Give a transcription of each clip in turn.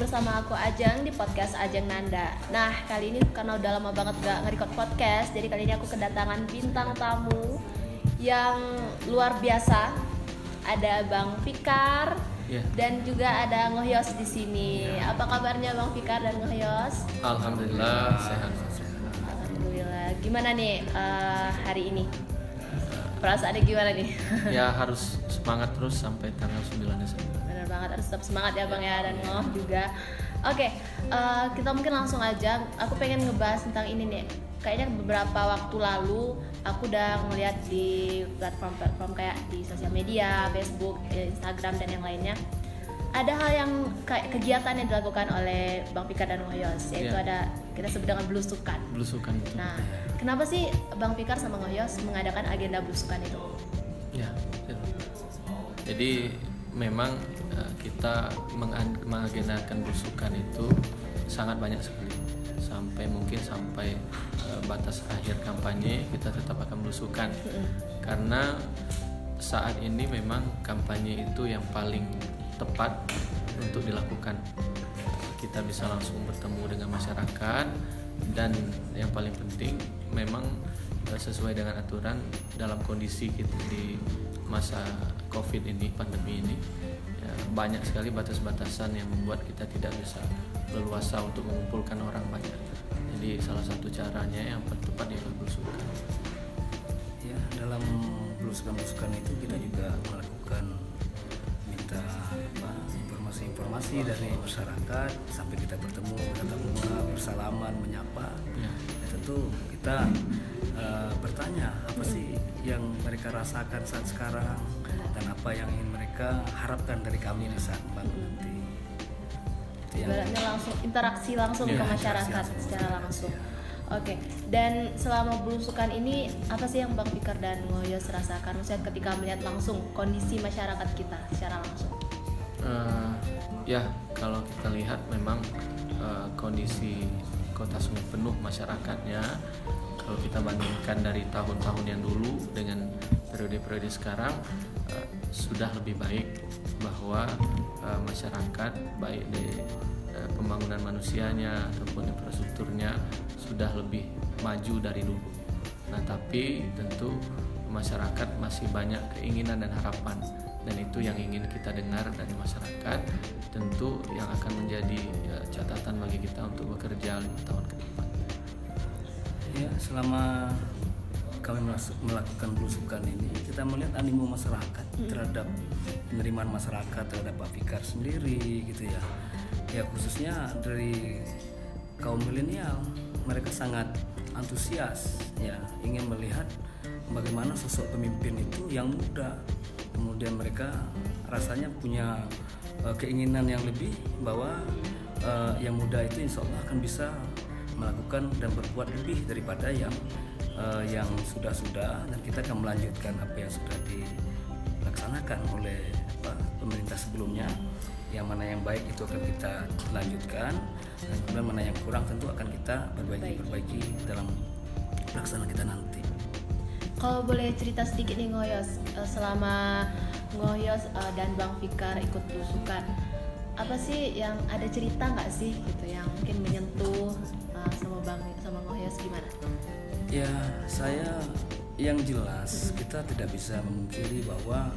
bersama aku Ajeng di podcast Ajeng Nanda. Nah, kali ini karena udah lama banget gak nge-record podcast, jadi kali ini aku kedatangan bintang tamu yang luar biasa. Ada Bang Fikar Iya. dan juga ada Ngohyos di sini. Apa kabarnya Bang Fikar dan Ngohyos? Alhamdulillah sehat. Alhamdulillah. Gimana nih eh, hari ini? Perasaannya gimana nih? Ya harus semangat terus sampai tanggal 9 Desember. Bener banget harus tetap semangat ya bang ya dan ngoh juga. Oke, eh, kita mungkin langsung aja. Aku pengen ngebahas tentang ini nih. Kayaknya beberapa waktu lalu aku udah ngeliat di platform-platform kayak di sosial media, Facebook, Instagram dan yang lainnya. Ada hal yang kayak kegiatan yang dilakukan oleh Bang Pika dan Ngoyos, yaitu Iya. ada kita sebut dengan belusukan. Belusukan itu. Nah, kenapa sih Bang Fikar sama Ngoyos mengadakan agenda belusukan itu? Ya. betul. Jadi memang eh, kita mengagendakan belusukan itu sangat banyak sekali. Sampai mungkin sampai eh, batas akhir kampanye kita tetap akan belusukan. Karena saat ini memang kampanye itu yang paling tepat untuk dilakukan. Kita bisa langsung bertemu dengan masyarakat dan yang paling penting memang eh, sesuai dengan aturan dalam kondisi kita di masa Covid ini, pandemi ini ya, banyak sekali batas-batasan yang membuat kita tidak bisa leluasa untuk mengumpulkan orang banyak. Jadi salah satu caranya yang tepat ialah belusukan. Ya, dalam belusukan-belusukan itu kita juga melakukan apa, informasi-informasi dari masyarakat sampai kita bertemu, bertatap muka, bersalaman, menyapa. Ya. Ya, tentu kita eh, bertanya apa sih yang mereka rasakan saat sekarang dan apa yang ingin mereka harapkan dari kami di saat membangun nanti. Ibaratnya langsung interaksi langsung Iya, ke masyarakat langsung secara langsung. iya. Oke, dan selama belusukan ini apa sih yang Bang Fikar dan Ngoyos rasakan? Maksudnya ketika melihat langsung kondisi masyarakat kita secara langsung. Eh, ya kalau kita lihat memang eh, kondisi kota Sungai penuh masyarakatnya kalau kita bandingkan dari tahun-tahun yang dulu dengan periode-periode sekarang eh, sudah lebih baik bahwa eh, masyarakat baik di eh, pembangunan manusianya ataupun infrastrukturnya sudah lebih maju dari dulu. Nah, tapi tentu masyarakat masih banyak keinginan dan harapan dan itu yang ingin kita dengar dari masyarakat tentu yang akan menjadi ya, catatan bagi kita untuk bekerja lima tahun ke depan. Ya, selama kami melakukan belusukan ini, kita melihat animo masyarakat terhadap penerimaan masyarakat terhadap Pak Fikar sendiri, gitu ya. Ya khususnya dari kaum milenial, mereka sangat antusias, ya ingin melihat bagaimana sosok pemimpin itu yang muda. Kemudian mereka rasanya punya eh, keinginan yang lebih bahwa eh, yang muda itu insya Allah akan bisa melakukan dan berbuat lebih daripada yang eh, yang sudah-sudah dan kita akan melanjutkan apa yang sudah dilaksanakan oleh apa, pemerintah sebelumnya yang mana yang baik itu akan kita lanjutkan dan kemudian mana yang kurang tentu akan kita perbaiki-perbaiki dalam pelaksanaan kita nanti. Kalau boleh cerita sedikit nih Ngoyos, eh, selama Ngoyos eh, dan Bang Fikar ikut belusukan, apa sih yang ada cerita nggak sih gitu yang mungkin menyentuh eh, sama Bang sama Ngoyos gimana? Ya, saya yang jelas kita tidak bisa memungkiri bahwa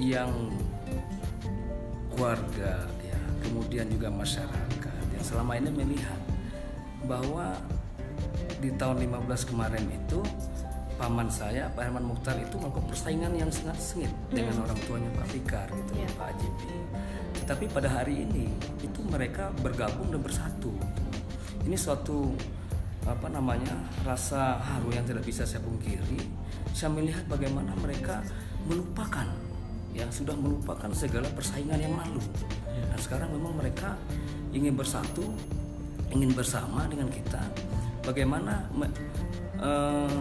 yang keluarga ya, kemudian juga masyarakat yang selama ini melihat bahwa di tahun 15 kemarin itu paman saya Pak Herman Mukhtar itu melakukan persaingan yang sangat sengit dengan orang tuanya Pak Fikar gitu Iya. Pak AJP. Tetapi pada hari ini itu mereka bergabung dan bersatu. Ini suatu apa namanya rasa haru yang tidak bisa saya pungkiri. Saya melihat bagaimana mereka melupakan ya sudah melupakan segala persaingan yang lalu. Dan sekarang memang mereka ingin bersatu, ingin bersama dengan kita. Bagaimana me- eh,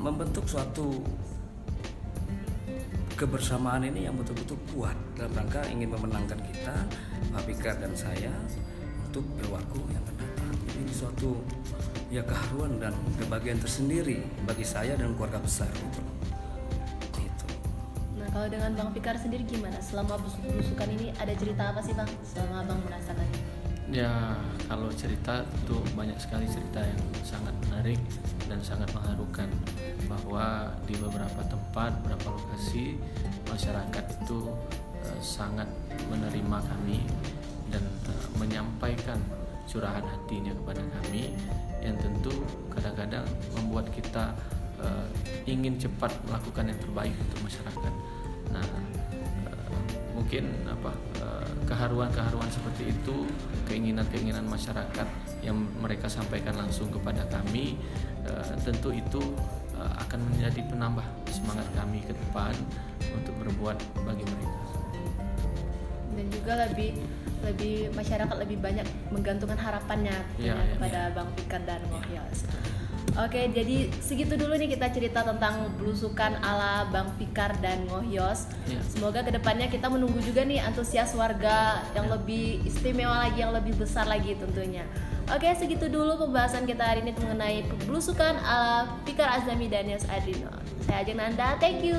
membentuk suatu kebersamaan ini yang betul-betul kuat dalam rangka ingin memenangkan kita, Pak Fikar dan saya untuk pilwaku yang. Jadi ini suatu ya keharuan dan kebahagiaan tersendiri bagi saya dan keluarga besar gitu. Gitu. Nah, kalau dengan Bang Fikar sendiri gimana? Selama bus- ini ada cerita apa sih Bang? Selama Bang merasakannya? Ya, kalau cerita itu banyak sekali cerita yang sangat menarik dan sangat mengharukan bahwa di beberapa tempat, beberapa lokasi masyarakat itu eh, sangat menerima kami dan eh, menyampaikan curahan hatinya kepada kami yang tentu kadang-kadang membuat kita eh, ingin cepat melakukan yang terbaik untuk masyarakat. Nah, mungkin apa keharuan-keharuan seperti itu keinginan-keinginan masyarakat yang mereka sampaikan langsung kepada kami eh, tentu itu eh, akan menjadi penambah semangat kami ke depan untuk berbuat bagi mereka. Dan juga lebih lebih masyarakat lebih banyak menggantungkan harapannya tentunya iya, kepada Bang Fikar dan Ngohyos. Oke, jadi segitu dulu nih kita cerita tentang belusukan ala Bang Fikar dan Ngohyos. Iya. Semoga ke depannya kita menunggu juga nih antusias warga yang lebih istimewa lagi, yang lebih besar lagi tentunya. Oke, segitu dulu pembahasan kita hari ini mengenai belusukan ala Fikar Azami dan Yos Adrino. Saya Ajeng Nanda, thank you.